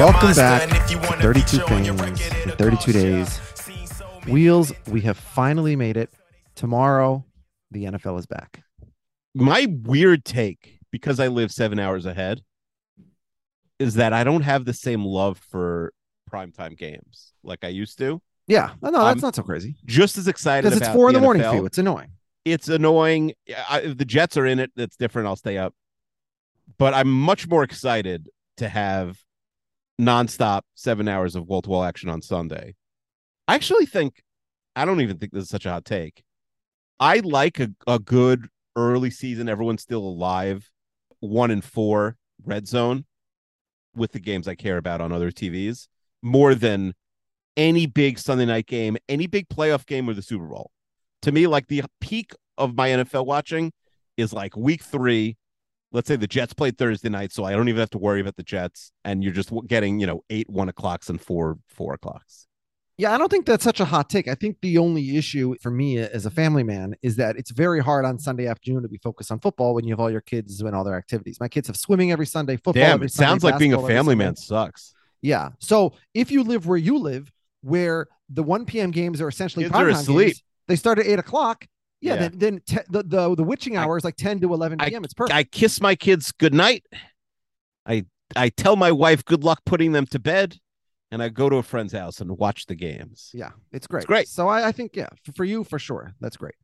Welcome back and if you to 32 feature Things in 32 days. Seen so many Wheels, we have finally made it. Tomorrow, the NFL is back. my weird take because I live seven hours ahead is that I don't have the same love for primetime games like I used to. Yeah, no, that's Um, not so crazy Just as excited because it's four in the morning NFL. for you. It's annoying. It's annoying. I, if the Jets are in it, that's different. I'll stay up. But I'm much more excited to have nonstop seven hours of wall to wall action on Sunday. I actually think, I don't even think this is such a hot take. I like a, a good early season, everyone's still alive, one and four red zone with the games I care about on other TVs more than any big Sunday night game, any big playoff game or the Super Bowl. To me, like the peak of my NFL watching is like week three. Let's say the Jets played Thursday night, so I don't even have to worry about the Jets, and you're just getting, you know, eight one o'clocks and four four o'clocks. Yeah, I don't think that's such a hot take. I think the only issue for me as a family man is that it's very hard on Sunday afternoon to be focused on football when you have all your kids doing all their activities. My kids have swimming every Sunday, football. Damn, it Sunday, sounds like being a family man sucks. Yeah. So if you live where you live, where the 1 p.m. games are essentially Kids are asleep. games, they start at eight o'clock. Yeah, Yeah. then, then te- the, the the witching I- hour is like 10 to 11 p.m. it's perfect. I kiss my kids goodnight. I I tell my wife good luck putting them to bed, and I go to a friend's house and watch the games. Yeah, it's great. great. So I, I think, yeah, for, for you, for sure. That's great.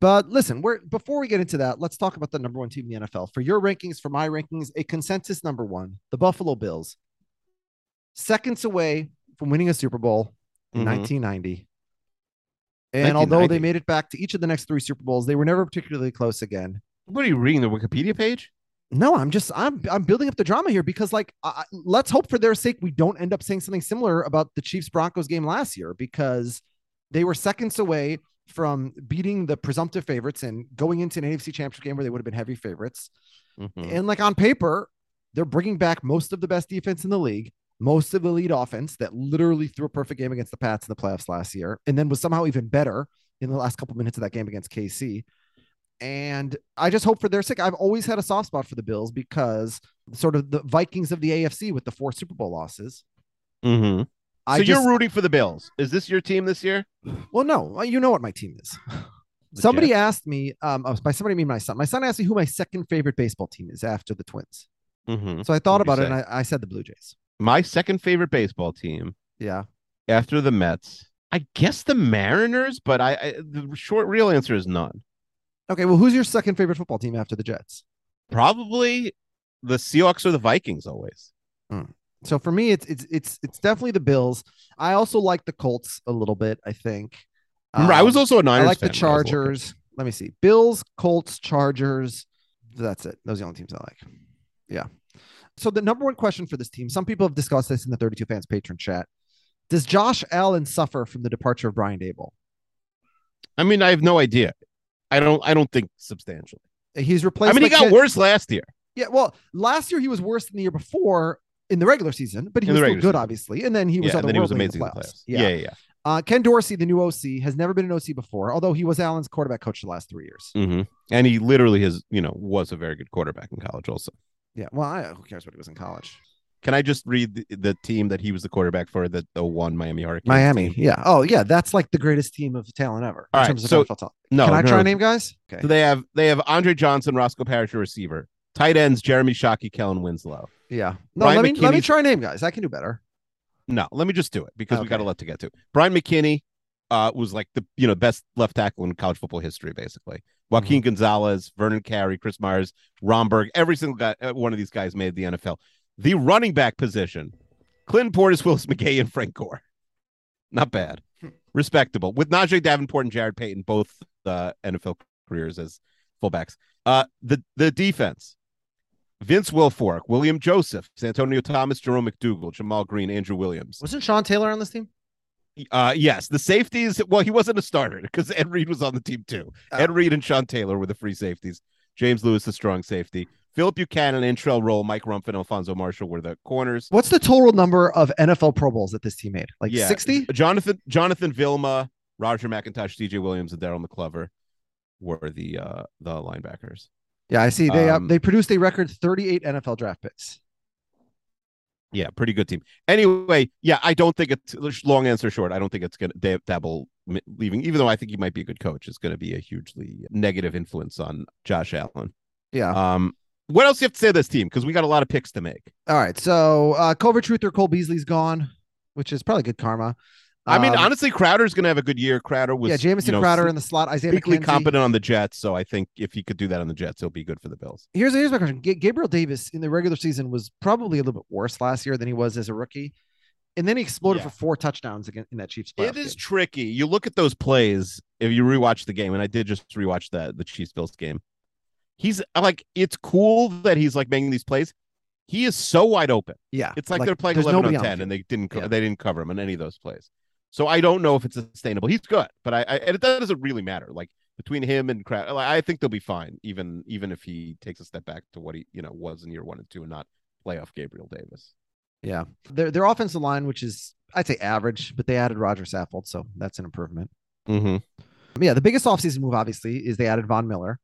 But listen, we're before we get into that, let's talk about the number one team in the NFL. For your rankings, for my rankings, a consensus number one, the Buffalo Bills, seconds away from winning a Super Bowl in Mhm. 1990. And although they made it back to each of the next three Super Bowls, they were never particularly close again. What are you reading the Wikipedia page? No, I'm just I'm I'm building up the drama here because like I, let's hope for their sake we don't end up saying something similar about the Chiefs Broncos game last year because they were seconds away from beating the presumptive favorites and going into an AFC Championship game where they would have been heavy favorites. Mhm. And like on paper, they're bringing back most of the best defense in the league, most of the lead offense that literally threw a perfect game against the Pats in the playoffs last year, and then was somehow even better in the last couple minutes of that game against KC. And I just hope for their sake. I've always had a soft spot for the Bills because sort of the Vikings of the AFC with the four Super Bowl losses. Mhm. So I you're rooting for the Bills. Is this your team this year? well, no, you know what my team is. Somebody Jets? asked me, um, by somebody I mean my son. My son asked me who my second favorite baseball team is after the Twins. Mhm. So I thought What'd about it and? I, I said the Blue Jays. My second favorite baseball team Yeah. after the Mets. I guess the Mariners, but I, I the short real answer is none. Okay, well, who's your second favorite football team after the Jets? Probably the Seahawks or the Vikings always. So for me, it's it's it's it's definitely the Bills. I also like the Colts a little bit. I think. Remember, I was Um, also a Niners I like the when I was a little kid. Chargers. Let me see: Bills, Colts, Chargers. That's it. Those are the only teams I like. Yeah. So the number one question for this team. Some people have discussed this in the 32 fans patron chat. Does Josh Allen suffer from the departure of Brian Daboll? I mean, I have no idea. I don't. I don't think substantially. He's replaced. I mean, he got worse last year. Yeah, well, last year he was worse than the year before in the regular season, but he was still good, season. obviously. And then he was yeah, then he was otherworldly in amazing the in the playoffs. playoffs. Yeah, yeah, yeah. Uh, Ken Dorsey, the new OC, has never been an OC before, although he was Allen's quarterback coach the last three years. hmm And he literally has, you know, was a very good quarterback in college. Also, Yeah. Well, I, who cares what he was in college? Can I just read the, the team that he was the quarterback for that the one Miami Hurricanes? Miami. team? Yeah. Oh, yeah. That's like the greatest team of talent ever in All right, terms of so- NFL talent. No, Can I no, try name, guys? Okay. So they have they have Andre Johnson, Roscoe Parrish, a receiver. Tight ends Jeremy Shockey, Kellen Winslow. Yeah. No, Brian let me let me try a name, guys. I can do better. No, let me just do it because we got a lot to get to. Bryant McKinnie uh, was like the you know best left tackle in college football history, basically. Joaquin Mm-hmm. Gonzalez, Vernon Carey, Chris Myers, Romberg, every single guy, uh, one of these guys made the NFL. The running back position, Clinton Portis, Willis McGahee, and Frank Gore. Not bad, respectable. With Najee Davenport and Jarrett Payton, both uh, NFL careers as fullbacks. Uh, the the defense. Vince Wilfork, William Joseph, Santonio Thomas, Jerome McDougal, Jamal Green, Andrew Williams. Wasn't Sean Taylor on this team? Uh, yes, the safeties. Well, he wasn't a starter because Ed Reed was on the team too. Oh. Ed Reed and Sean Taylor were the free safeties. James Lewis, the strong safety. Phillip Buchanon, Antrel Rolle, Mike Rumph, and Alfonso Marshall were the corners. What's the total number of NFL Pro Bowls that this team made? Like Yeah, 60? Jonathan Jonathan Vilma, Roger McIntosh, DJ Williams, and Darrell McClover were the uh the linebackers. Yeah, I see. They uh, Um, they produced a record 38 NFL draft picks. Yeah, pretty good team. Anyway, yeah, I don't think it's long answer short. I don't think it's gonna Dab- Daboll leaving, even though I think he might be a good coach. Is going to be a hugely negative influence on Josh Allen. Yeah. Um, what else do you have to say to this team? Because we got a lot of picks to make. All right. So uh Culver Truther, Cole Beasley's gone, which is probably good karma. I mean, Um, honestly, Crowder's going to have a good year. Crowder was yeah, Jamison you know, Crowder in the slot, Isaiah McKenzie. competent on the Jets, so I think if he could do that on the Jets, he'll be good for the Bills. Here's here's my question. Ga- Gabriel Davis in the regular season was probably a little bit worse last year than he was as a rookie, and then he exploded Yeah. for four touchdowns again in that Chiefs. It is game. tricky. You look at those plays if you rewatch the game, and I did just rewatch that the Chiefs Bills game. He's like, it's cool that he's like making these plays. He is so wide open. yeah, It's like, they're playing eleven on ten, and they didn't co- Yeah. they didn't cover him in any of those plays. So I don't know if it's sustainable. He's good, but I, I and it doesn't really matter. Like between him and like, I think they'll be fine, even even if he takes a step back to what he you know was in year one and two, and not playoff Gabriel Davis. Yeah, their their offensive line, which is I'd say average, but they added Roger Saffold, so that's an improvement. Mm-hmm. Yeah, the biggest offseason move obviously is they added Von Miller,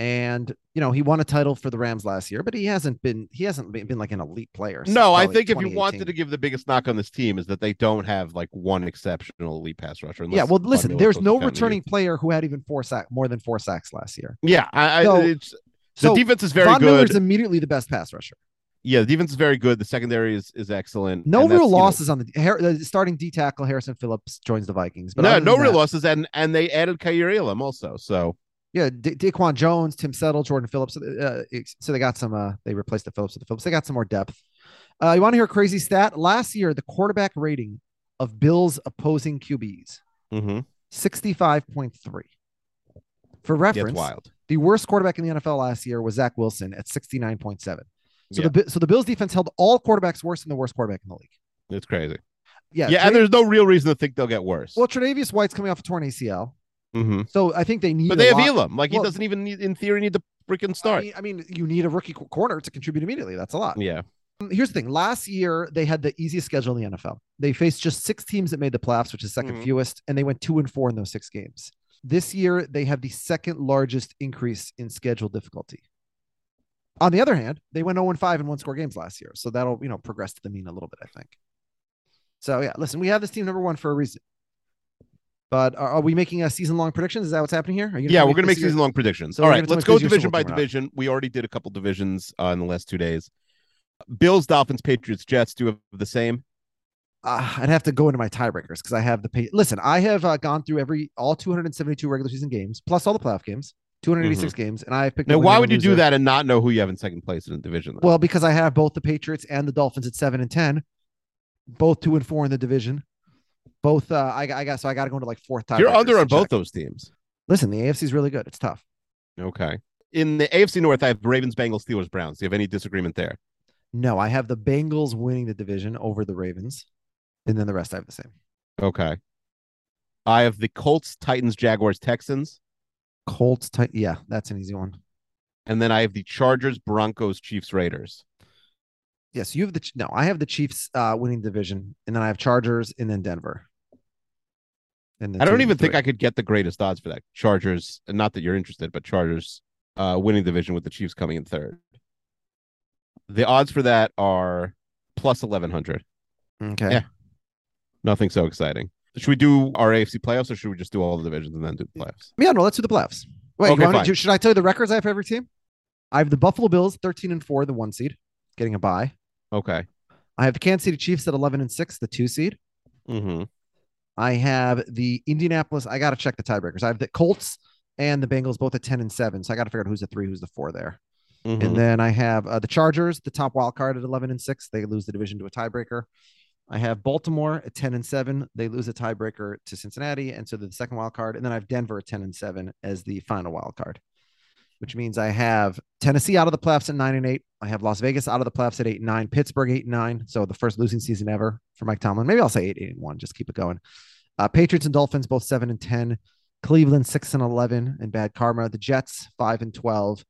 and you know he won a title for the Rams last year, but he hasn't been he hasn't been, been like an elite player. No, I think if you wanted to give the biggest knock on this team is that they don't have like one exceptional elite pass rusher. yeah, well, listen, there's no down to you. returning player who had even four sack more than four sacks last year. Yeah, I, So- it's, the defense is very Von good. Miller's immediately the best pass rusher. yeah, the defense is very good. The secondary is is excellent. No real you know, losses on the, Har- the starting D tackle. Harrison Phillips joins the Vikings, but no, no real that- losses, and and they added Kaiir Elam also. So Yeah, Da- Daquan Jones, Tim Settle, Jordan Phillips. Uh, so they got some. Uh, they replaced the Phillips with the Phillips. They got some more depth. Uh, you want to hear a crazy stat? Last year, the quarterback rating of Bills opposing QBs mhm. sixty-five point three. For reference, wild. the worst quarterback in the NFL last year was Zach Wilson at sixty-nine point seven. So Yeah. the so the Bills defense held all quarterbacks worse than the worst quarterback in the league. It's crazy. Yeah, Yeah, Tra- and there's no real reason to think they'll get worse. well, Tre'Davious White's coming off a torn ACL, Mhm. so I think they need. But they have lot- Elam. Like well- he doesn't even need, in theory, need to freaking I start. mean, I mean, you need a rookie corner to contribute immediately. That's a lot. yeah. Here's the thing. Last year, they had the easiest schedule in the NFL. They faced just six teams that made the playoffs, which is 2nd Mhm. fewest, and they went two and four in those six games. This year, they have the second largest increase in schedule difficulty. On the other hand, they went 0 and 5 in one score games last year. So that'll, you know, progress to the mean a little bit, I think. So yeah, listen, we have this team number one for a reason. But are, are we making a season long predictions? Is that what's happening here? Are you Yeah, we're going to make season long predictions. So All right, let's go division by division. We already did a couple divisions uh, in the last two days. Bills, Dolphins, Patriots, Jets do have the same. uh, I'd have to go into my tiebreakers because I have the pay. Listen, I have uh, gone through every all 272 regular season games plus all the playoff games, 286 games, and I picked. Now, why would you do that and not know who you have in second place in the division? though? Well, because I have both the Patriots and the Dolphins at seven and ten, both two and four in the division. Both, uh, I, I got so I got to go into like fourth time. You're under on both those teams. Listen, the AFC is really good. It's tough. Okay. In the AFC North, I have Ravens, Bengals, Steelers, Browns. Do you have any disagreement there? No, I have the Bengals winning the division over the Ravens, and then the rest I have the same. Okay. I have the Colts, Titans, Jaguars, Texans, Colts, tight. Yeah, that's an easy one. and then I have the Chargers, Broncos, Chiefs, Raiders. Yes, you have the no. I have the Chiefs uh, winning division, and then I have Chargers, and then Denver. And I don't even think. I could get the greatest odds for that. Chargers, not that you're interested, but Chargers uh, winning division with the Chiefs coming in third. The odds for that are plus eleven hundred. Okay. Yeah. Nothing so exciting. Should we do our AFC playoffs or should we just do all the divisions and then do the playoffs? Yeah, no, let's do the playoffs. Wait, Okay, wanna, should I tell you the records I have for every team? I have the Buffalo Bills 13 and 4, the one seed, getting a bye. Okay. I have the Kansas City Chiefs at 11 and 6, the two seed. Mm-hmm. I have the Indianapolis. I got to check the tiebreakers. I have the Colts and the Bengals both at 10 and 7. So I got to figure out who's the three, who's the four there. Mm-hmm. And then I have uh, the Chargers, the top wild card at 11 and 6. They lose the division to a tiebreaker. I have Baltimore at 10 and 7. They lose a tiebreaker to Cincinnati. And so the second wild card. And then I have Denver at 10 and 7 as the final wild card, which means I have Tennessee out of the playoffs at 9 and 8. I have Las Vegas out of the playoffs at 8 and 9. Pittsburgh 8 and 9. So the first losing season ever for Mike Tomlin. Maybe I'll say 8, 8 and 1. Just keep it going. Uh, Patriots and Dolphins both 7 and 10. Cleveland 6 and 11 and bad karma. The Jets 5 and 12.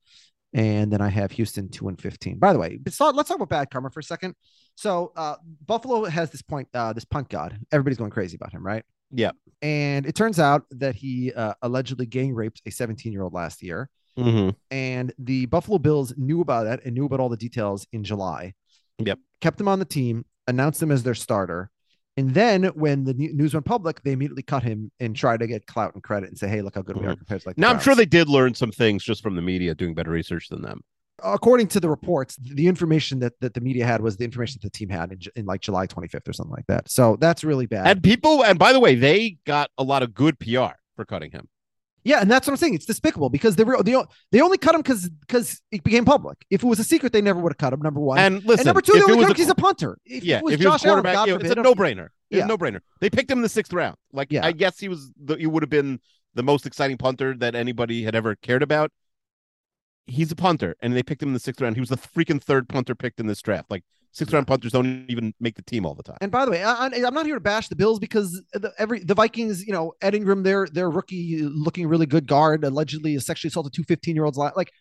And then I have Houston 2 and 15. By the way, let's talk about bad karma for a second. So uh, Buffalo has this point, uh, this punt god. Everybody's going crazy about him, right? Yeah. And it turns out that he uh, allegedly gang raped a 17 year old last year. Mm-hmm. And the Buffalo Bills knew about it and knew about all the details in July. Yep. Kept him on the team, announced him as their starter. And then when the news went public, they immediately cut him and tried to get clout and credit and say, hey, look how good we are compared to like Now I'm sure they did learn some things just from the media doing better research than them. according to the reports, the information that, that the media had was the information that the team had in, in like July 25th or something like that. So that's really bad. And people, and by the way, they got a lot of good PR for cutting him. Yeah, and that's what I'm saying. It's despicable because they were they, they only cut him because because it became public. If it was a secret, they never would have cut him. Number one, And listen, and number two, they it only was cut a him he's a punter. If yeah, it was if he was Josh Allen, quarterback, God yeah, forbid, it's a no-brainer. It's Yeah. no-brainer. They picked him in the sixth round. Like, Yeah. I guess he was the, he would have been the most exciting punter that anybody had ever cared about. He's a punter, and they picked him in the sixth round. He was the freaking third punter picked in this draft. Like sixth round punters don't even make the team all the time. And by the way, I, I'm not here to bash the Bills because the, every the Vikings, you know, Ed Ingram, their their rookie looking really good guard, allegedly sexually assaulted two 15 year olds. Like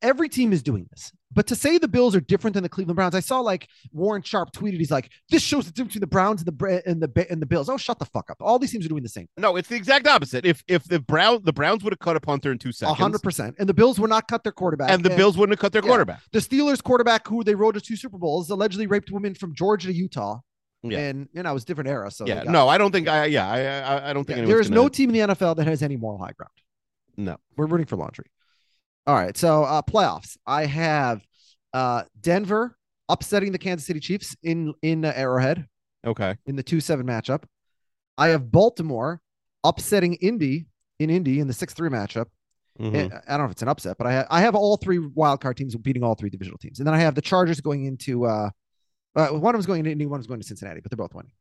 every team is doing this. But to say the Bills are different than the Cleveland Browns, I saw like Warren Sharp tweeted, he's like, "This shows the difference between the Browns and the and the and the Bills." Oh, shut the fuck up! All these teams are doing the same, No, it's the exact opposite. If if the Brown the Browns would have cut a punter in two seconds, hundred percent. And the Bills would not cut their quarterback, and the Bills wouldn't have cut their Yeah. quarterback. the Steelers quarterback, who they rode to two Super Bowls, allegedly raped women from Georgia to Utah. Yeah. And you know, it was a different era. So yeah, no, I don't think I. Yeah, I I, I don't think Yeah, there is gonna- no team in the NFL that has any moral high ground. No. We're rooting for laundry. All right. So uh playoffs. I have uh Denver upsetting the Kansas City Chiefs in in uh, Arrowhead Okay. in the 2-7 matchup. I have Baltimore upsetting Indy in Indy in the 6-3 matchup. Mhm. Eh, I don't know if it's an upset, but I have, I have all three wild card teams beating all three divisional teams. And then I have the Chargers going into uh, uh one of them's going to Indy, one of them's going to Cincinnati, but they're both winning.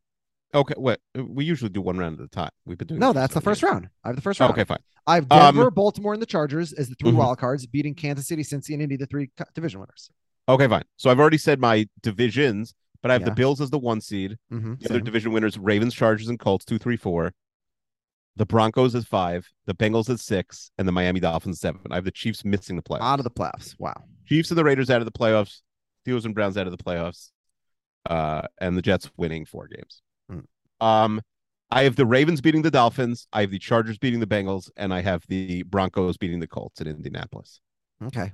Okay. What we usually do one round at a time. We've been doing. No, that's the first years. round. I have the first round. Okay, fine. I have Um, Baltimore, and the Chargers as the 3 Mhm. wild cards, beating Kansas City, Cincy, and Indy, the three division winners. Okay, fine. So I've already said my divisions, but I have Yeah. the Bills as the one seed. Mm-hmm. The other division winners: Ravens, Chargers, and Colts, two, three, four. The Broncos at five, the Bengals at six, and the Miami Dolphins seven. I have the Chiefs missing the playoffs. Out of the playoffs. Wow. Chiefs and the Raiders out of the playoffs. Steelers and Browns out of the playoffs. Uh, and the Jets winning four games. Um, I have the Ravens beating the Dolphins. I have the Chargers beating the Bengals, and I have the Broncos beating the Colts in Indianapolis. Okay.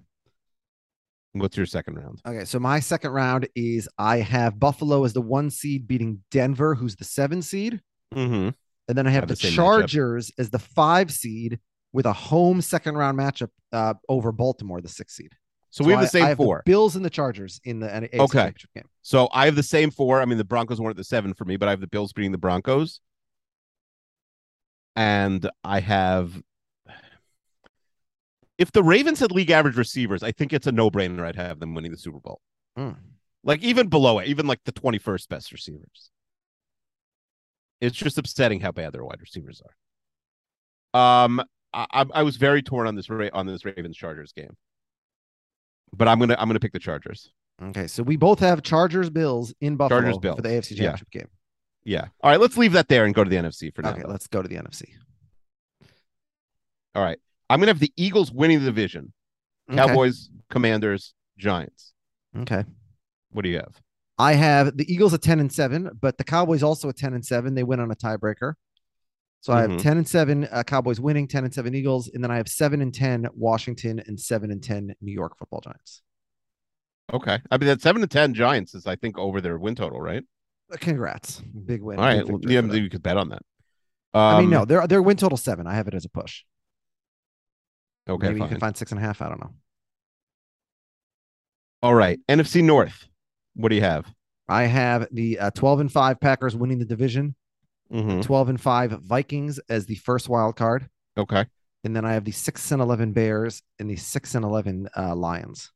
What's your second round? Okay. So my second round is I have Buffalo as the one seed beating Denver, who's the seven seed. Mm-hmm. And then I have Have the, the same matchup. Chargers as the five seed with a home second round matchup uh, over Baltimore, the six seed. So, we have I- the same I have four. Bills and the Chargers in the AFC Okay. game. So I have the same four. I mean, the Broncos weren't the seven for me, but I have the Bills beating the Broncos. And I have. If the Ravens had league average receivers, I think it's a no brainer I'd have them winning the Super Bowl. Mm. Like even below it, even like the 21st best receivers. It's just upsetting how bad their wide receivers are. Um, I, I, I was very torn on this on this Ravens Chargers game, but I'm gonna I'm gonna pick the Chargers. Okay. So we both have Chargers Bills in Buffalo Chargers, Bills. for the AFC Yeah. championship game. Yeah. All right, let's leave that there and go to the NFC for now. Okay. Let's go to the NFC. All right. I'm gonna have the Eagles winning the division. Okay. Cowboys, Commanders, Giants. Okay. What do you have? I have the Eagles at 10 and 7, but the Cowboys also at 10 and 7. They win on a tiebreaker. So I have Mhm. 10 and 7 uh, Cowboys winning, 10 and 7 Eagles, and then I have 7 and 10 Washington and 7 and 10 New York Football Giants. Okay. I mean that seven to ten Giants is I think over their win total, right? Congrats, big win. All right. victory Yeah, you could bet on that. Um, I mean, no, their their win total seven. I have it as a push. Okay. Maybe you can find six and a half. I don't know. All right. NFC North. What do you have? I have the uh, 12 and 5 Packers winning the division, Mhm. 12 and 5 Vikings as the first wild card, Okay. and then I have the 6 and 11 Bears and the 6 and 11 uh, Lions.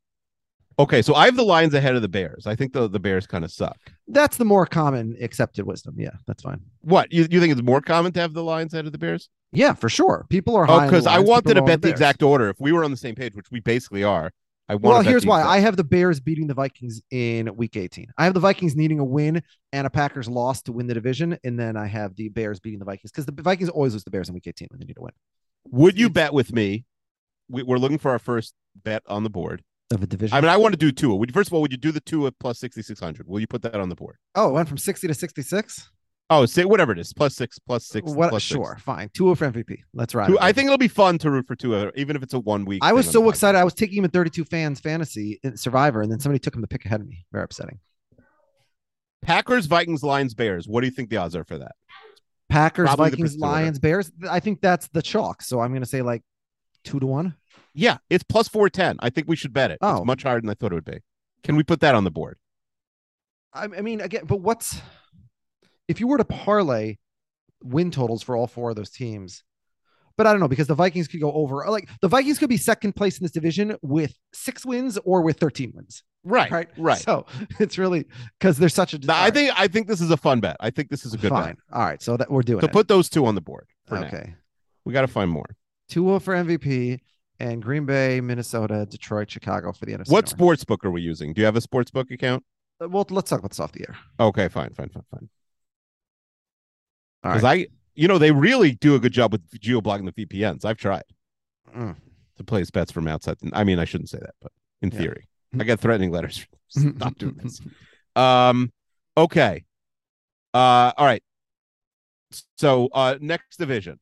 Okay. So I have the Lions ahead of the Bears. I think the, the Bears kind of suck. That's the more common accepted wisdom. Yeah, that's fine. What you, you think it's more common to have the Lions ahead of the Bears? Yeah, for sure. People are Oh, the because I Lions, wanted to are low on bet the Bears. exact order. If we were on the same page, which we basically are, I want. Well, here's why I have the Bears beating the Vikings in Week 18. I have the Vikings needing a win and a Packers loss to win the division, and then I have the Bears beating the Vikings because the Vikings always lose the Bears in Week 18 when they need to win. Would you bet with me? We, we're looking for our first bet on the board. Of a division. I mean, I want to do two. Would you, first of all, would you do the two at plus sixty six hundred? Will you put that on the board? oh, it went from 60 to 66. Oh, say whatever it is, plus six, plus six, What? plus six. Sure, fine. Two oh for MVP. Let's ride. Tua, I think it'll be fun to root for Tua, even if it's a one week. I was so excited. I was taking him in 32 fans fantasy in Survivor, and then somebody took him to pick ahead of me. Very upsetting. Packers, Vikings, Lions, Bears. What do you think the odds are for that? Packers, Probably Vikings. Lions, Bears. I think that's the chalk. So I'm going to say like two to one. Yeah, it's plus four ten. I think we should bet it. Oh. It's much higher than I thought it would be. Can we put that on the board? I, I mean, again, but what's if you were to parlay win totals for all four of those teams? But I don't know because the Vikings could go over. Like the Vikings could be second place in this division with six wins or with 13 wins. Right, Right. right. So it's really because there's such a. I think I think this is a fun bet. I think this is a good fine. bet. All right. So that we're doing So it. put those two on the board for now. okay. We got to find more. Tua for MVP and Green Bay, Minnesota, Detroit, Chicago for the NFC. What North. sports book are we using? Do you have a sports book account? Uh, Well, let's talk about this off the air. Okay, fine, fine, fine, fine. Because I, you know, they really do a good job with geo blocking the VPNs. I've tried Mm. to place bets from outside. I mean, I shouldn't say that, but in Yeah. theory, I get threatening letters. Stop doing this. Um. Okay. Uh. All right. So, uh, next division.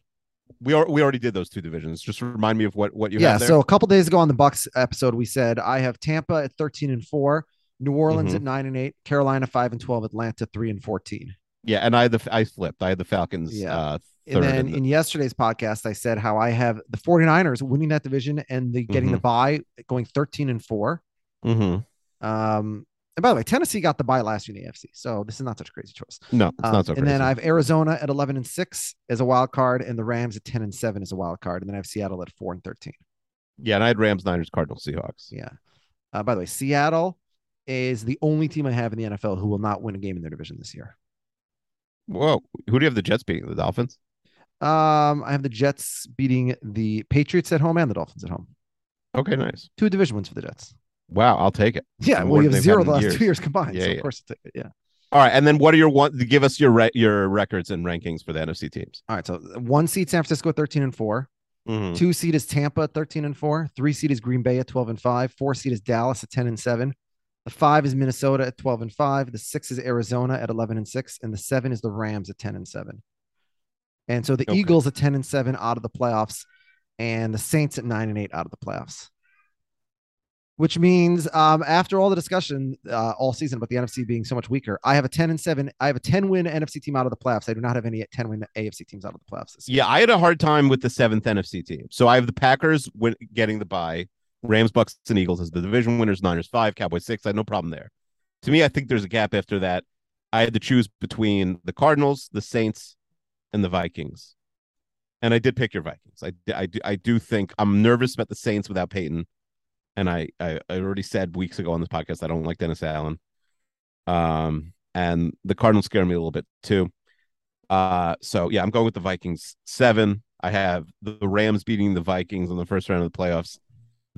We are we already did those two divisions. Just remind me of what what you yeah. So a couple days ago on the Bucks episode, we said I have Tampa at 13 and four, New Orleans Mhm. at nine and eight, Carolina five and 12, Atlanta three and 14. Yeah, and I had the I flipped. I had the Falcons. Yeah. Uh, And then in the- in yesterday's podcast, I said how I have the 49ers winning that division and the getting the Mm-hmm. bye going 13 and four. Mhm. Um, and by the way, Tennessee got the bye last year in the AFC, so this is not such a crazy choice. No, it's Um, not so. Crazy. And then. I have Arizona at 11 and 6 as a wild card, and the Rams at 10 and 7 as a wild card. And then I have Seattle at 4 and 13. yeah, and I had Rams, Niners, Cardinals, Seahawks. Yeah. Uh, by the way, Seattle is the only team I have in the NFL who will not win a game in their division this year. Whoa, who do you have the Jets beating? The Dolphins? Um, I have the Jets beating the Patriots at home and the Dolphins at home. Okay, nice. Two division wins for the Jets. Wow, I'll take it. Yeah, well, you have zero the last years. two years combined. Yeah, so yeah. of course, it's yeah. All right, and then what are your one? Give us your re- your records and rankings for the NFC teams. All right. So one seed San Francisco 13 and 4. Mhm. Two seed is Tampa 13 and 4. Three seed is Green Bay at 12 and 5. Four seed is Dallas at 10 and 7. The five is Minnesota at 12 and 5. The six is Arizona at 11 and 6. And the seven is the Rams at 10 and 7. And so the Okay. Eagles at 10 and 7 out of the playoffs, and the Saints at 9 and 8 out of the playoffs. Which means um, after all the discussion uh, all season about the NFC being so much weaker, I have a 10 and 7. I have a 10 win NFC team out of the playoffs. I do not have any 10 win AFC teams out of the playoffs. Yeah, I had a hard time with the seventh NFC team. So I have the Packers win- getting the bye, Rams, Bucks, and Eagles as the division winners. Niners five, Cowboys six. I had no problem there. To me, I think there's a gap after that. I had to choose between the Cardinals, the Saints, and the Vikings, and I did pick your Vikings. I I do I do think I'm nervous about the Saints without Peyton, and I I, I already said weeks ago on this podcast I don't like Dennis Allen. Um, and the Cardinals scare me a little bit too. Uh, so yeah, I'm going with the Vikings seven. I have the Rams beating the Vikings in the first round of the playoffs,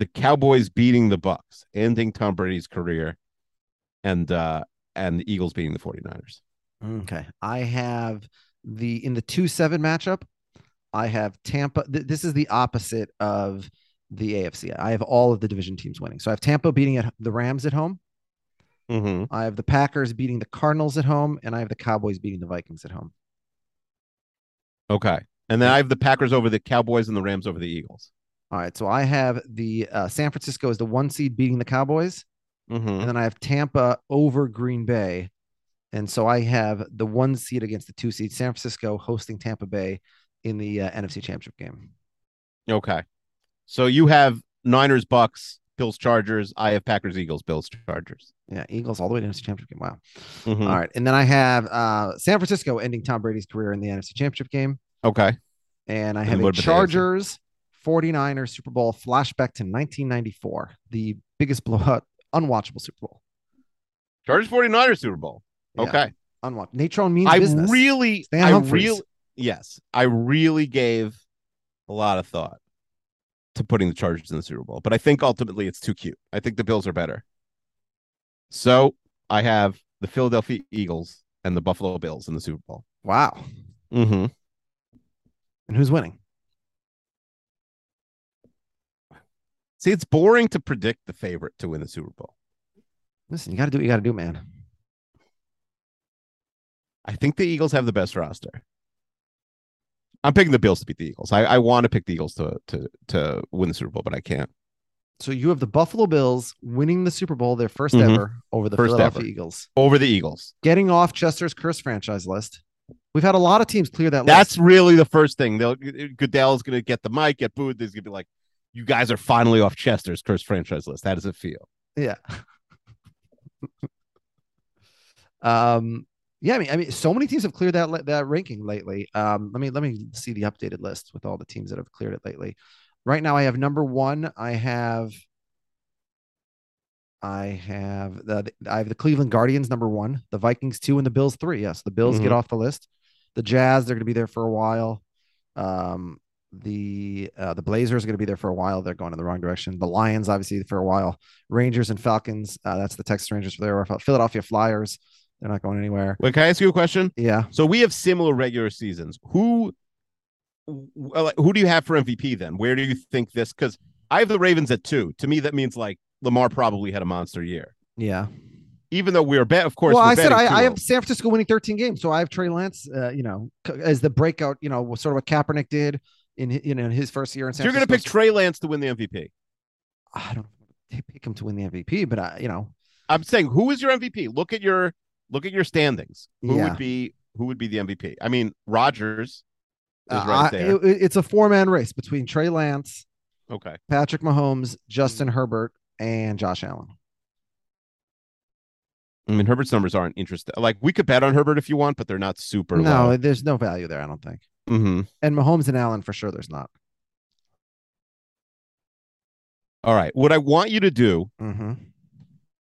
the Cowboys beating the Bucks, ending Tom Brady's career, and uh and the Eagles beating the 49ers. Okay. I have the in the 2 7 matchup, I have Tampa. th- this is the opposite of the AFC. I have all of the division teams winning. So I have Tampa beating at the Rams at home. Mm-hmm. I have the Packers beating the Cardinals at home, and I have the Cowboys beating the Vikings at home. Okay. And then I have the Packers over the Cowboys and the Rams over the Eagles. All right. So I have the uh, San Francisco as the one seed beating the Cowboys, Mhm. and then I have Tampa over Green Bay. And so I have the one seed against the two seed, San Francisco hosting Tampa Bay in the uh, NFC Championship game. Okay. So you have Niners, Bucks, Bills, Chargers. I have Packers, Eagles, Bills, Chargers. Yeah, Eagles all the way to NFC Championship game. Wow. Mhm. All right. And then I have uh, San Francisco ending Tom Brady's career in the NFC Championship game. Okay. And I have what a about the Chargers 49ers Super Bowl flashback to 1994, the biggest blowout, unwatchable Super Bowl. Chargers 49ers Super Bowl. Okay. Yeah. Unwatchable. Natrone means I business. really, Stan I really, yes, I really gave a lot of thought to putting the Chargers in the Super Bowl, but I think ultimately it's too cute. I think the Bills are better. So I have the Philadelphia Eagles and the Buffalo Bills in the Super Bowl. Wow. Mm-hmm. And who's winning? See, it's boring to predict the favorite to win the Super Bowl. Listen, you got to do what you got to do, man. I think the Eagles have the best roster. I'm picking the Bills to beat the Eagles. I, I want to pick the Eagles to to to win the Super Bowl, but I can't. So you have the Buffalo Bills winning the Super Bowl, their 1st Mhm. ever over the First Philadelphia ever. Eagles, Over the Eagles. getting off Chester's curse franchise list. We've had a lot of teams clear that That's list. really the first thing. They'll Goodell's gonna get the mic, get booed. He's gonna be like, "You guys are finally off Chester's cursed franchise list." How does it feel? Yeah. um. Yeah. I mean, I mean, so many teams have cleared that that ranking lately. Um. Let me let me see the updated list with all the teams that have cleared it lately. Right now, I have number one. I have. I have the I have the Cleveland Guardians number one, the Vikings two, and the Bills three. Yes, the Bills get Mhm. off the list. The Jazz they're going to be there for a while. Um, the uh, the Blazers are going to be there for a while. They're going in the wrong direction. The Lions obviously for a while. Rangers and Falcons. Uh, that's the Texas Rangers for there. Philadelphia Flyers. They're not going anywhere. Wait, can I ask you a question? Yeah. So we have similar regular seasons. Who, who do you have for MVP then? Where do you think this? Because I have the Ravens at two. To me, that means like Lamar probably had a monster year. Yeah. Even though we're bet, of course. well, I said I, I have San Francisco winning 13 games, so I have Trey Lance. Uh, you know, as the breakout. You know, sort of what Kaepernick did in you know in his first year in San Francisco. So you're going to pick Trey Lance to win the MVP. I don't pick him to win the MVP, but I, you know, I'm saying who is your MVP? Look at your look at your standings. Who Yeah. would be who would be the MVP? I mean, Rodgers is uh, right I- there. it- it's a four man race between Trey Lance, okay. Patrick Mahomes, Justin Herbert, and Josh Allen. I mean, Herbert's numbers aren't interesting. Like we could bet on Herbert if you want, but they're not super No, low. there's no value there. I don't think. Mhm. And Mahomes and Allen for sure. There's not. All right. What I want you to do Mm-hmm.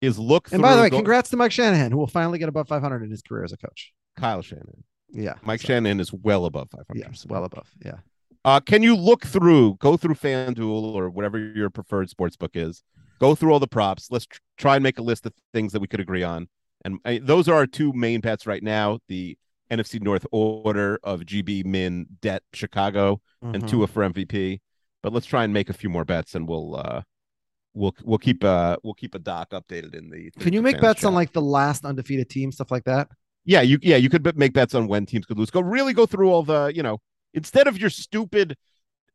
is look And by the way, go- congrats to Mike Shanahan, who will finally get above 500 in his career as a coach. Kyle Shanahan. Yeah, Mike so- Shanahan is well above 500. Yes, well above. Yeah. Uh, can you look through, go through FanDuel or whatever your preferred sports book is, go through all the props. Let's tr- try and make a list of things that we could agree on. And uh, those are our two main bets right now the NFC North order of GB, Min, Det, Chicago, and Mhm. Tua for MVP. But let's try and make a few more bets and we'll, uh, we'll, we'll keep, uh, we'll keep a doc updated in the. Can you make bets on like the last undefeated team, stuff like that? Yeah, you yeah, you could make bets on when teams could lose. Go really go through all the, you know, instead of your stupid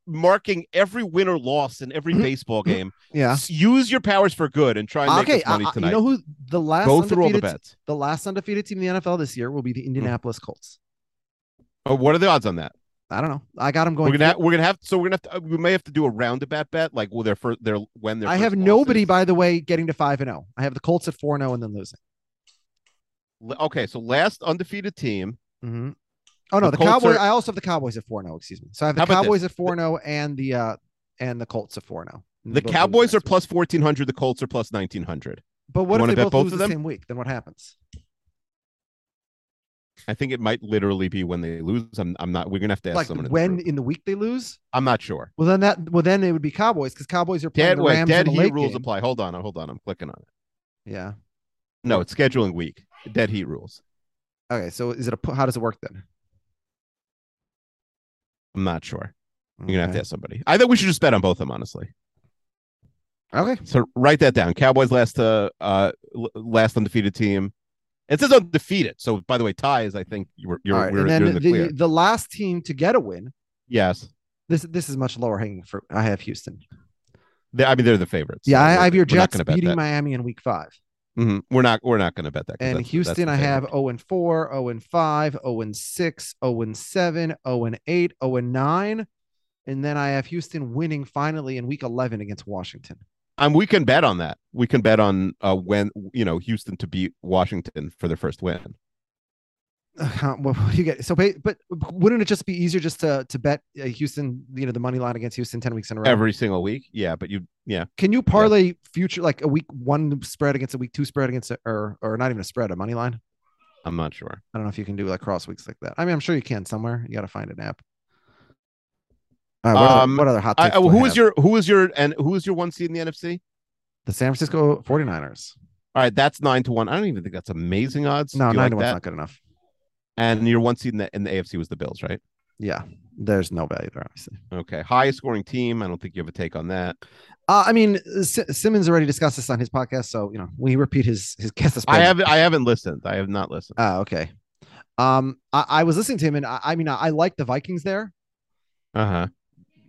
marking every win or loss in every Mhm. baseball game, Yeah. use your powers for good and try and make Okay. us money I- I- tonight. you know who the last go through all the undefeated bets. the last undefeated team in the NFL this year will be the Indianapolis Colts. Oh, what are the odds on that? I don't know. I got them going. We're gonna have, we're gonna have so we're gonna have to, we may have to do a roundabout bet like will their first their when they're. I have nobody, by the way, getting to five and zero. I have the Colts at four and zero and then losing. Okay so last undefeated team Mm-hmm. Oh no, The the, Cowboys. are- I also have the Cowboys at four zero. Excuse me. So I have the How about this? Cowboys at four and the uh and the Colts at four zero. the Cowboys are plus 1400 the Colts are plus 1900 But what You if they both, both lose the them? same week? Then what happens? I think it might literally be when they lose I'm I'm not we're gonna have to ask like someone when in the week they lose? I'm not sure Well, then that well then it would be Cowboys because Cowboys are playing dead the wait Rams dead heat rules game. apply hold on hold on I'm clicking on it Yeah. no it's scheduling week dead heat rules Okay. So is it a how does it work then? I'm not sure you're gonna have to ask somebody I think we should just bet on both of them honestly Okay. So write that down. Cowboys last uh, uh last undefeated team. It says undefeated. So by the way, ties. I think you were you're, All right. we're, And then the, the, the last team to get a win. yes, This this is much lower hanging fruit. I have Houston. They- I mean they're the favorites. Yeah, so I, I have your Jets beating that. Miami in Week Five. Mhm. We're not. We're not going to bet that. And that's- Houston, that's I have 0 and 4, 0 and 5, 0 and 6, 0 and 7, 0 and 8, 0 and 9. And then I have Houston winning finally in week 11 against Washington. Um, we can bet on that. We can bet on uh when you know Houston to beat Washington for their first win. Uh, what, what you get? So, but wouldn't it just be easier just to to bet uh, Houston, you know, the money line against Houston 10 weeks in a row? every single week. Yeah, but you, yeah, Can you parlay future like a week one spread against a week two spread against a, or or not even a spread, a money line? I'm not sure. I don't know if you can do like cross weeks like that. I mean, I'm sure you can somewhere. You got to find an app. All right, what, Um, other, what other hot takes? I who is your who is your and who is your one seed in the NFC? the San Francisco 49ers? All right, that's nine to one. I don't even think that's amazing odds. No, nine like to one's that? not good enough. And your one seed in the, in the AFC was the Bills, right? Yeah, there's no value there, obviously. Okay, highest scoring team. I don't think you have a take on that. Uh, I mean, S- Simmons already discussed this on his podcast, so you know we repeat his his guess. I haven't I haven't listened. I have not listened. Oh, okay. Um, I, I was listening to him, and I, I mean, I, I like the Vikings there Uh huh.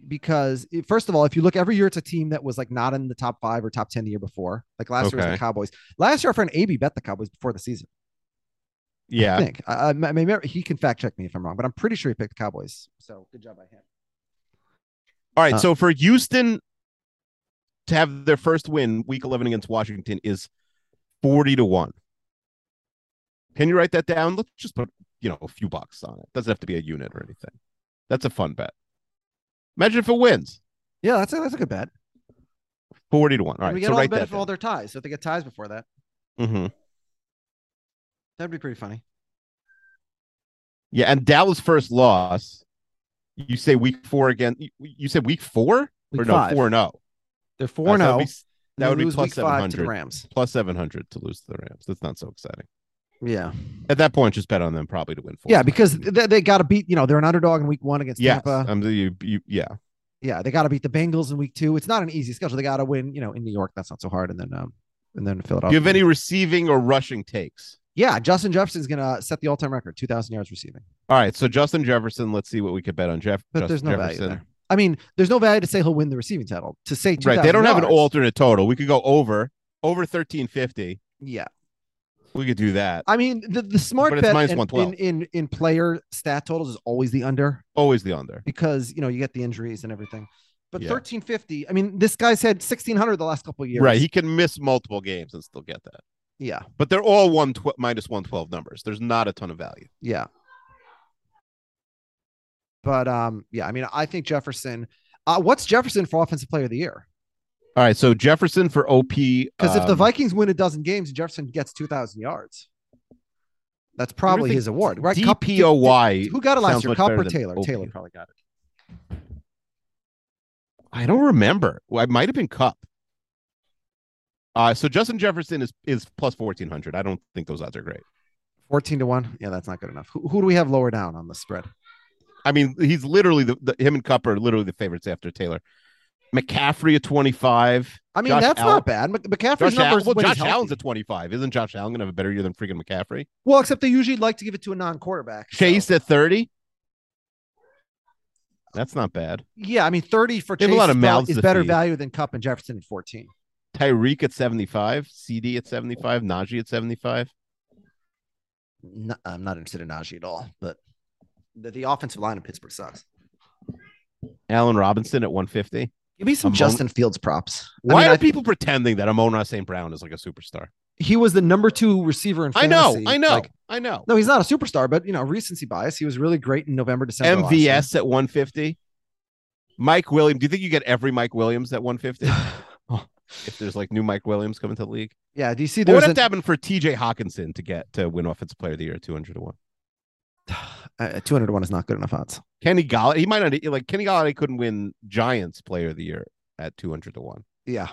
because it- first of all, if you look every year, it's a team that was like not in the top five or top ten the year before. Like last year was the Cowboys. Last year, our friend AB bet the Cowboys before the season. I Yeah. think. I, I, I mean, he can fact check me if I'm wrong, but I'm pretty sure he picked the Cowboys. So good job by him. All right. Uh, so for Houston to have their first win week 11 against Washington is 40 to 1. Can you write that down? Let's just put, you know, a few bucks on it. Doesn't have to be a unit or anything. That's a fun bet. Imagine if it wins. Yeah, that's a, that's a good bet. 40 to 1. All right. we get So all the benefit of all their ties. So if they get ties before that, Mhm. That'd be pretty funny. Yeah, and Dallas first loss. You say week 4 again. You, said week 4 or Week no, five. 4 0. They're four that zero. would be, that would be plus to 700. Rams. Plus 700 to lose to the Rams. That's not so exciting. Yeah, At that point, just bet on them probably to win four. yeah, because they, they got to beat. You know, they're an underdog in week one against yes, Tampa. um, you, you, yeah, yeah, they got to beat the Bengals in week two. It's not an easy schedule. They got to win. You know, in New York, that's not so hard, and then um, and then Do you have any receiving or rushing takes? Yeah, Justin Jefferson's gonna set the all-time record, two thousand yards receiving. All right, so Justin Jefferson. Let's see what we could bet on Jeff. But Justin there's no Jefferson. value there. I mean, there's no value to say he'll win the receiving title. To say Right, they don't have an alternate total. We could go over over thirteen fifty. Yeah, We could do that. I mean, the, the smart But it's bet minus in, 112. in in in player stat totals is always the under Always the under. because you know you get the injuries and everything. But Yeah. 1350, I mean, this guy's had 1600 the last couple of years. Right, he can miss multiple games and still get that. Yeah, But they're all one tw- minus one twelve numbers. There's not a ton of value. yeah. But um, yeah, I mean, I think Jefferson. Uh, what's Jefferson for offensive player of the year? All right, so Jefferson for OP Because if the um, Vikings win a dozen games, Jefferson gets 2,000 yards. That's probably his award, right? Kupp- DPOY. Who got it last year, Kupp or Taylor? OP. Taylor probably got it. I don't remember. Well, I might have been Kupp. Uh, so Justin Jefferson is is plus fourteen hundred. I don't think those odds are great. 14 to 1. Yeah, that's not good enough. Who, who do we have lower down on the spread? I mean, he's literally the, the him and Kupp are literally the favorites after Taylor. McCaffrey at twenty five. I mean, Josh that's Allen- not bad. Mc- McCaffrey's Josh numbers. well, Josh Allen's at twenty five. Isn't Josh Allen gonna have a better year than freaking McCaffrey? Well, except they usually like to give it to a non-quarterback. so- Chase at thirty. That's not bad. Yeah, I mean, 30 for They Chase a lot of is mouths is better feed. value than Kupp and Jefferson at 14. Tyreek at seventy five. CD at seventy five. Najee at seventy five. No, I'm not interested in Najee at all, but the, the offensive line of Pittsburgh sucks. Allen Robinson at one fifty. Give me some Amon- Justin Fields props. I Why mean, are I- people pretending that Amon St. Brown is like a superstar? He was the number two receiver in I know. I know, Like, I know. no, he's not a superstar, but you know, recency bias. He was really great in November, December. MVS at 150. Mike Williams. Do you think you get every Mike Williams at 150? if there's like new Mike Williams coming to the league, Yeah. Do you see what would there's have an, to happen for TJ Hockenson to get to win Offensive Player of the Year at 200 to one? uh, 200 to 1 is not good enough odds. Kenny Golladay. He might not like Kenny Golladay couldn't win Giants Player of the Year at 200 to one. Yeah.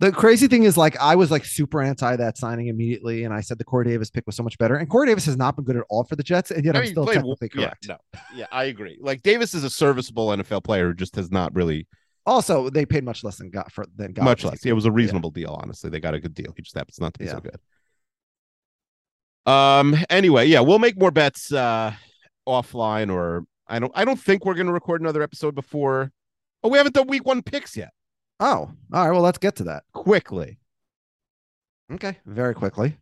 The crazy thing is, like, I was like super anti that signing immediately, and I said the Corey Davis pick was so much better. And Corey Davis has not been good at all for the Jets, and yet I I'm mean, still played- technically yeah, correct. no, yeah, I agree. Like Davis is a serviceable NFL player who just has not really Also, they paid much less than got for than got much less. It was a reasonable deal, honestly. They got a good deal. He just happens not to be so good. Um. Anyway, yeah, we'll make more bets uh offline, or I don't. I don't think we're going to record another episode before. Oh, we haven't done week one picks yet. Oh, all right. Well, let's get to that. Quickly, Okay, very quickly.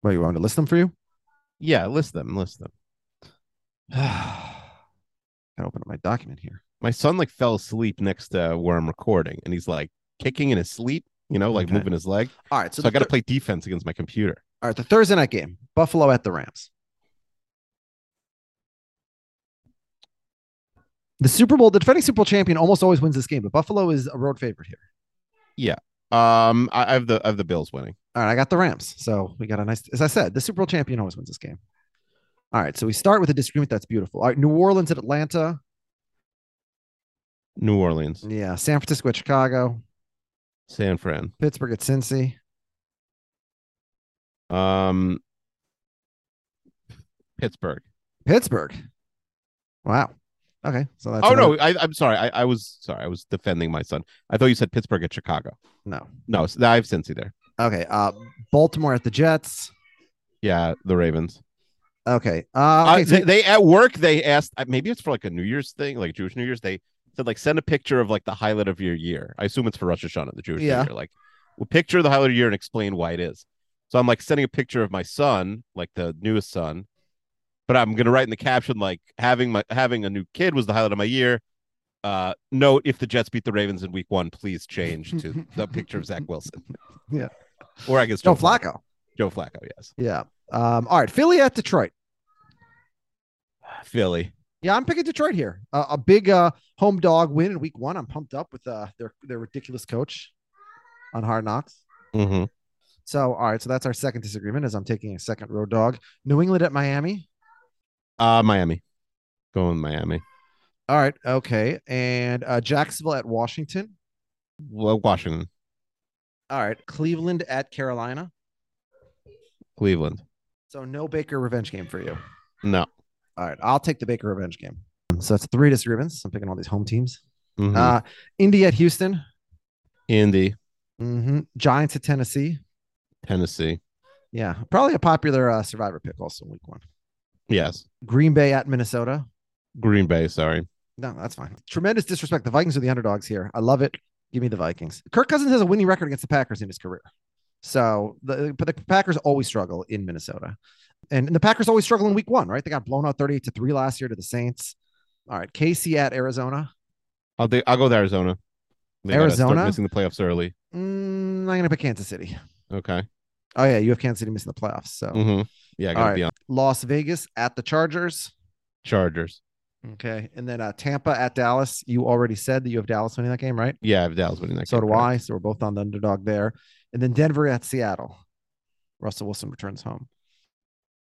What you want me to list them for you? Yeah, list them. List them. Gotta open up my document here. My son like fell asleep next to where I'm recording, and he's like kicking in his sleep. You know, like Okay. moving his leg. All right, so, So, I got to thir- play defense against my computer. All right, the Thursday night game, Buffalo at the Rams. The Super Bowl, the defending Super Bowl champion almost always wins this game, but Buffalo is a road favorite here. Yeah, um, I, I have the I have the Bills winning. All right, I got the Rams. So we got a nice, as I said, the Super Bowl champion always wins this game. All right, so we start with a disagreement that's beautiful. All right, New Orleans at Atlanta. New Orleans, Yeah, San Francisco at Chicago. San Fran. Pittsburgh at Cincy. Um, Pittsburgh. Pittsburgh. Wow. Okay, so that's oh another- no, I, I'm sorry. I, I was sorry. I was defending my son. I thought you said Pittsburgh at Chicago. no. No, I have Cincy there. Okay, uh, Baltimore at the Jets. Yeah, the Ravens. Okay, uh, Uh, okay, so- they, they at work they asked uh, maybe it's for like a New Year's thing, like Jewish New Year's. They said like send a picture of like the highlight of your year. I assume it's for Rosh Hashanah, the Jewish Yeah. Year. Like, well, picture the highlight of your year and explain why it is. So I'm like sending a picture of my son, like the newest son, but I'm gonna write in the caption like having my having a new kid was the highlight of my year. Uh, note if the Jets beat the Ravens in Week One, please change to the picture of Zach Wilson. Yeah. or I guess Joe Flacco. Joe Flacco, yes. Yeah. Um, all right, Philly at Detroit. Philly. Yeah, I'm picking Detroit here. Uh, a big uh, home dog win in week one. I'm pumped up with uh, their their ridiculous coach on Hard Knocks. Mm-hmm. So, all right, so that's our second disagreement as I'm taking a second road dog. New England at Miami. Uh, Miami. Going Miami. All right, okay. And uh, Jacksonville at Washington. Well, Washington, All right, Cleveland at Carolina. Cleveland. So no Baker revenge game for you. No. All right, I'll take the Baker revenge game. So that's three disagreements. I'm picking all these home teams. Mhm. Uh, Indy at Houston. Indy, hmm Giants at Tennessee. Tennessee. Yeah, probably a popular uh, survivor pick also in week one. Yes. Green Bay at Minnesota. Green Bay. Sorry. No, that's fine. Tremendous disrespect. The Vikings are the underdogs here. I love it. Give me the Vikings. Kirk Cousins has a winning record against the Packers in his career. So the but the Packers always struggle in Minnesota. And, and the Packers always struggle in week one, right? They got blown out 38 to 3 last year to the Saints. All right. KC at Arizona. I'll do, I'll go with Arizona. They Arizona? missing the playoffs early. Mm, I'm gonna pick Kansas City. Okay. Oh yeah, you have Kansas City missing the playoffs. So hmm Yeah, I gotta right. be on Las Vegas at the Chargers. Chargers. Okay. And then uh, Tampa at Dallas. You already said that you have Dallas winning that game, right? Yeah, I have Dallas winning that. Game. So game, do. I. So we're both on the underdog there. And then Denver at Seattle. Russell Wilson returns home.